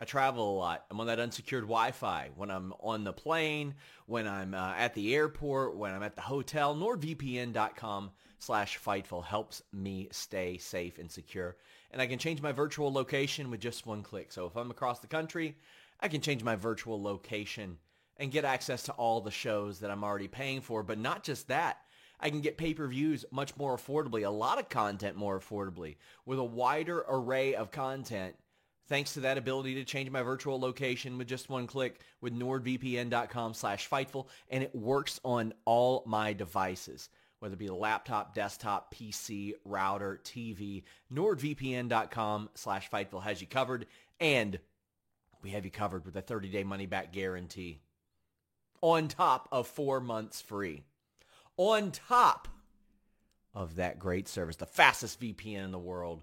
i travel a lot. I'm on that unsecured wi-fi. When i'm on the plane when i'm uh, at the airport when i'm at the hotel nordvpn.com slash fightful helps me stay safe and secure. And i can change my virtual location with just one click. So if i'm across the country i can change my virtual location and get access to all the shows that i'm already paying for. But not just that I can get pay-per-views much more affordably, a lot of content more affordably, with a wider array of content. Thanks to that ability to change my virtual location with just one click with nordvpn.com slash fightful, and it works on all my devices, whether it be laptop, desktop, PC, router, TV. nordvpn.com slash fightful has you covered, and we have you covered with a 30-day money-back guarantee on top of four months free on top of that great service, the fastest VPN in the world,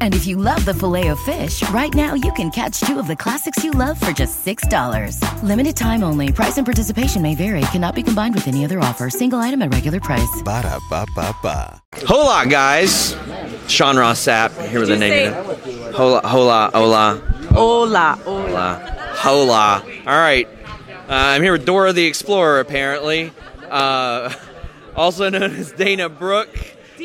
And if you love the Filet-O-Fish, right now you can catch two of the classics you love for just $6. Limited time only. Price and participation may vary. Cannot be combined with any other offer. Single item at regular price. Ba da ba ba ba. Hola, guys. Sean Ross Sapp here with the name. Hola, hola, hola, Hola, hola. hola, hola. All right. Uh, I'm here with Dora the Explorer, apparently. Uh, also known as Dana Brooke.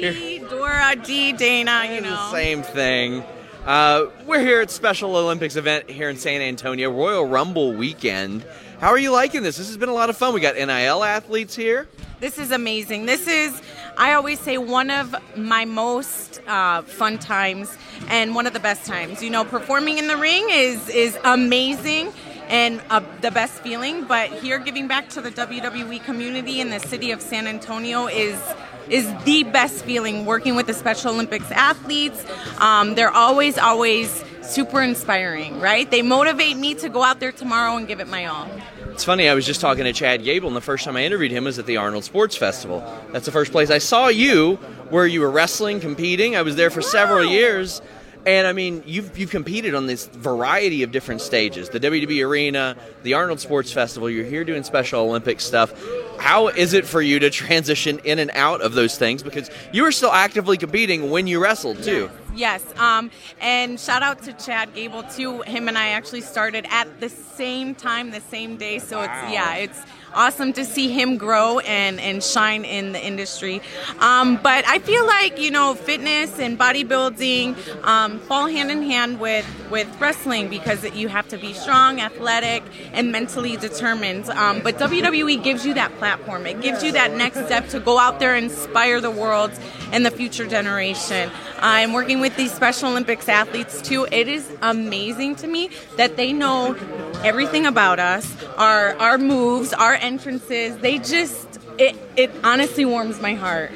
D, Dora, D, Dana, you know. Same thing. Uh, we're here at Special Olympics event here in San Antonio, Royal Rumble weekend. How are you liking this? This has been a lot of fun. We got NIL athletes here. This is amazing. This is, I always say, one of my most uh, fun times and one of the best times. You know, performing in the ring is is amazing and uh, the best feeling. But here, giving back to the WWE community in the city of San Antonio is is the best feeling. Working with the Special Olympics athletes, um, they're always always super inspiring. Right? They motivate me to go out there tomorrow and give it my all. It's funny, I was just talking to Chad Gable, and the first time I interviewed him was at the Arnold Sports Festival. That's the first place I saw you where you were wrestling, competing. I was there for several years. And I mean, you've you've competed on this variety of different stages: the WWE Arena, the Arnold Sports Festival. You're here doing Special Olympic stuff. How is it for you to transition in and out of those things? Because you were still actively competing when you wrestled too. Yes, um, and shout out to Chad Gable too. Him and I actually started at the same time, the same day. So wow. it's yeah, it's awesome to see him grow and, and shine in the industry. Um, but I feel like, you know, fitness and bodybuilding um, fall hand in hand with, with wrestling because you have to be strong, athletic, and mentally determined. Um, but WWE gives you that platform, it gives you that next step to go out there and inspire the world and the future generation. I'm working with these Special Olympics athletes too. It is amazing to me that they know everything about us, our our moves, our entrances. They just it it honestly warms my heart.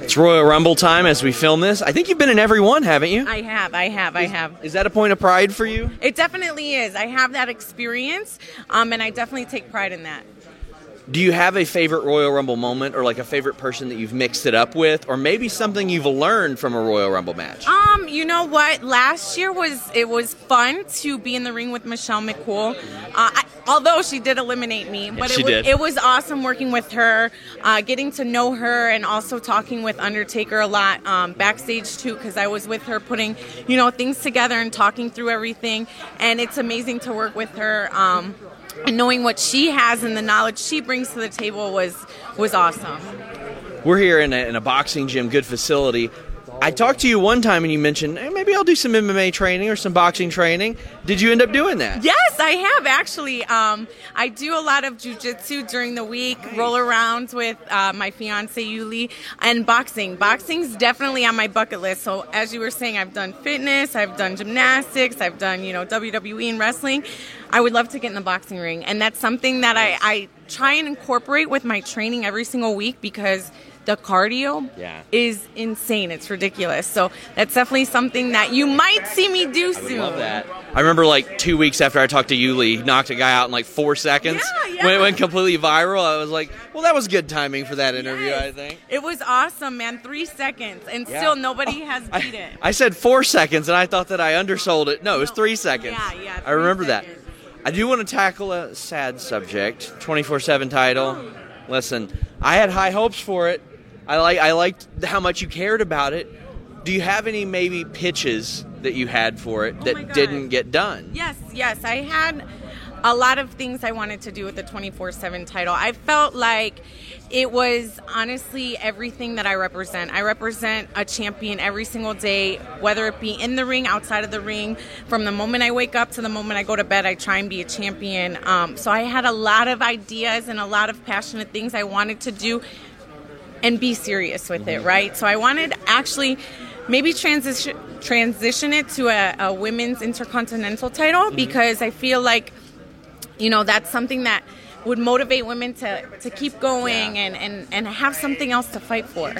It's Royal Rumble time as we film this. I think you've been in every one, haven't you? I have, I have, I have. Is that a point of pride for you? It definitely is. I have that experience, um, and I definitely take pride in that do you have a favorite Royal Rumble moment or like a favorite person that you've mixed it up with or maybe something you've learned from a Royal Rumble match? Um, you know what? Last year was it was fun to be in the ring with Michelle McCool. Uh, I, although she did eliminate me, but it, was, it was awesome working with her, uh, getting to know her and also talking with Undertaker a lot um, backstage too because I was with her putting, you know, things together and talking through everything and it's amazing to work with her. Um, and knowing what she has and the knowledge she brings to the table was was awesome. We're here in a, in a boxing gym, good facility. I talked to you one time and you mentioned hey, maybe I'll do some MMA training or some boxing training. Did you end up doing that? Yes, I have actually. Um, I do a lot of jujitsu during the week, nice. roll around with uh, my fiance Yuli, and boxing. Boxing's definitely on my bucket list. So as you were saying, I've done fitness, I've done gymnastics, I've done you know WWE and wrestling. I would love to get in the boxing ring, and that's something that I, I try and incorporate with my training every single week because the cardio yeah. is insane. It's ridiculous. So that's definitely something that you might see me do soon. I love that. I remember like two weeks after I talked to Yuli, he knocked a guy out in like four seconds. Yeah, yeah. When it went completely viral, I was like, well, that was good timing for that interview, yes. I think. It was awesome, man. Three seconds, and yeah. still nobody oh, has beat I, it. I said four seconds, and I thought that I undersold it. No, it was three seconds. Yeah, yeah. I remember seconds. that. I do want to tackle a sad subject 24 7 title. Oh. Listen, I had high hopes for it. I like I liked how much you cared about it. Do you have any maybe pitches that you had for it oh that didn't get done? Yes, yes, I had a lot of things I wanted to do with the 24/7 title. I felt like it was honestly everything that I represent. I represent a champion every single day, whether it be in the ring, outside of the ring. From the moment I wake up to the moment I go to bed, I try and be a champion. Um, so I had a lot of ideas and a lot of passionate things I wanted to do and be serious with it, right? So I wanted actually maybe transition transition it to a, a women's intercontinental title mm-hmm. because I feel like you know that's something that would motivate women to, to keep going yeah. and, and, and have something else to fight for.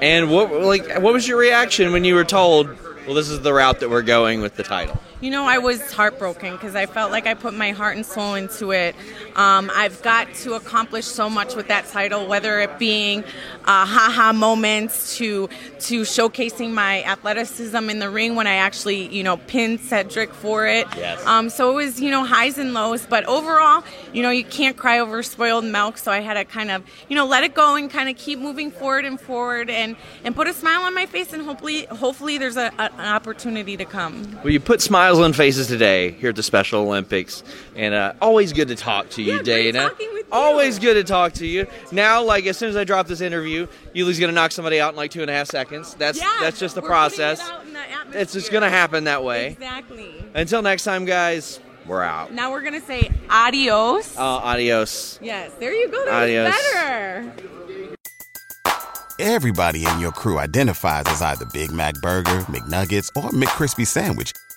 And what like what was your reaction when you were told, well, this is the route that we're going with the title? You know, I was heartbroken because I felt like I put my heart and soul into it. Um, I've got to accomplish so much with that title, whether it being uh, haha moments to to showcasing my athleticism in the ring when I actually, you know, pinned Cedric for it. Yes. Um, so it was, you know, highs and lows, but overall, you know, you can't cry over spoiled milk. So I had to kind of, you know, let it go and kind of keep moving forward and forward and and put a smile on my face and hopefully hopefully there's a, a, an opportunity to come. Well, you put smile Smiles Faces today here at the Special Olympics, and uh, always good to talk to you, Yeah, great Dana. talking with you. Always good to talk to you. Now, like as soon as I drop this interview, Yuli's gonna knock somebody out in like two and a half seconds. That's Yeah, that's just the we're putting it process. out in the It's just gonna happen that way. Exactly. Until next time, guys. We're out. Now we're gonna say adios. Uh, adios. yes, there you go. That Adios. was better. Everybody in your crew identifies as either Big Mac Burger, McNuggets, or McCrispy Sandwich.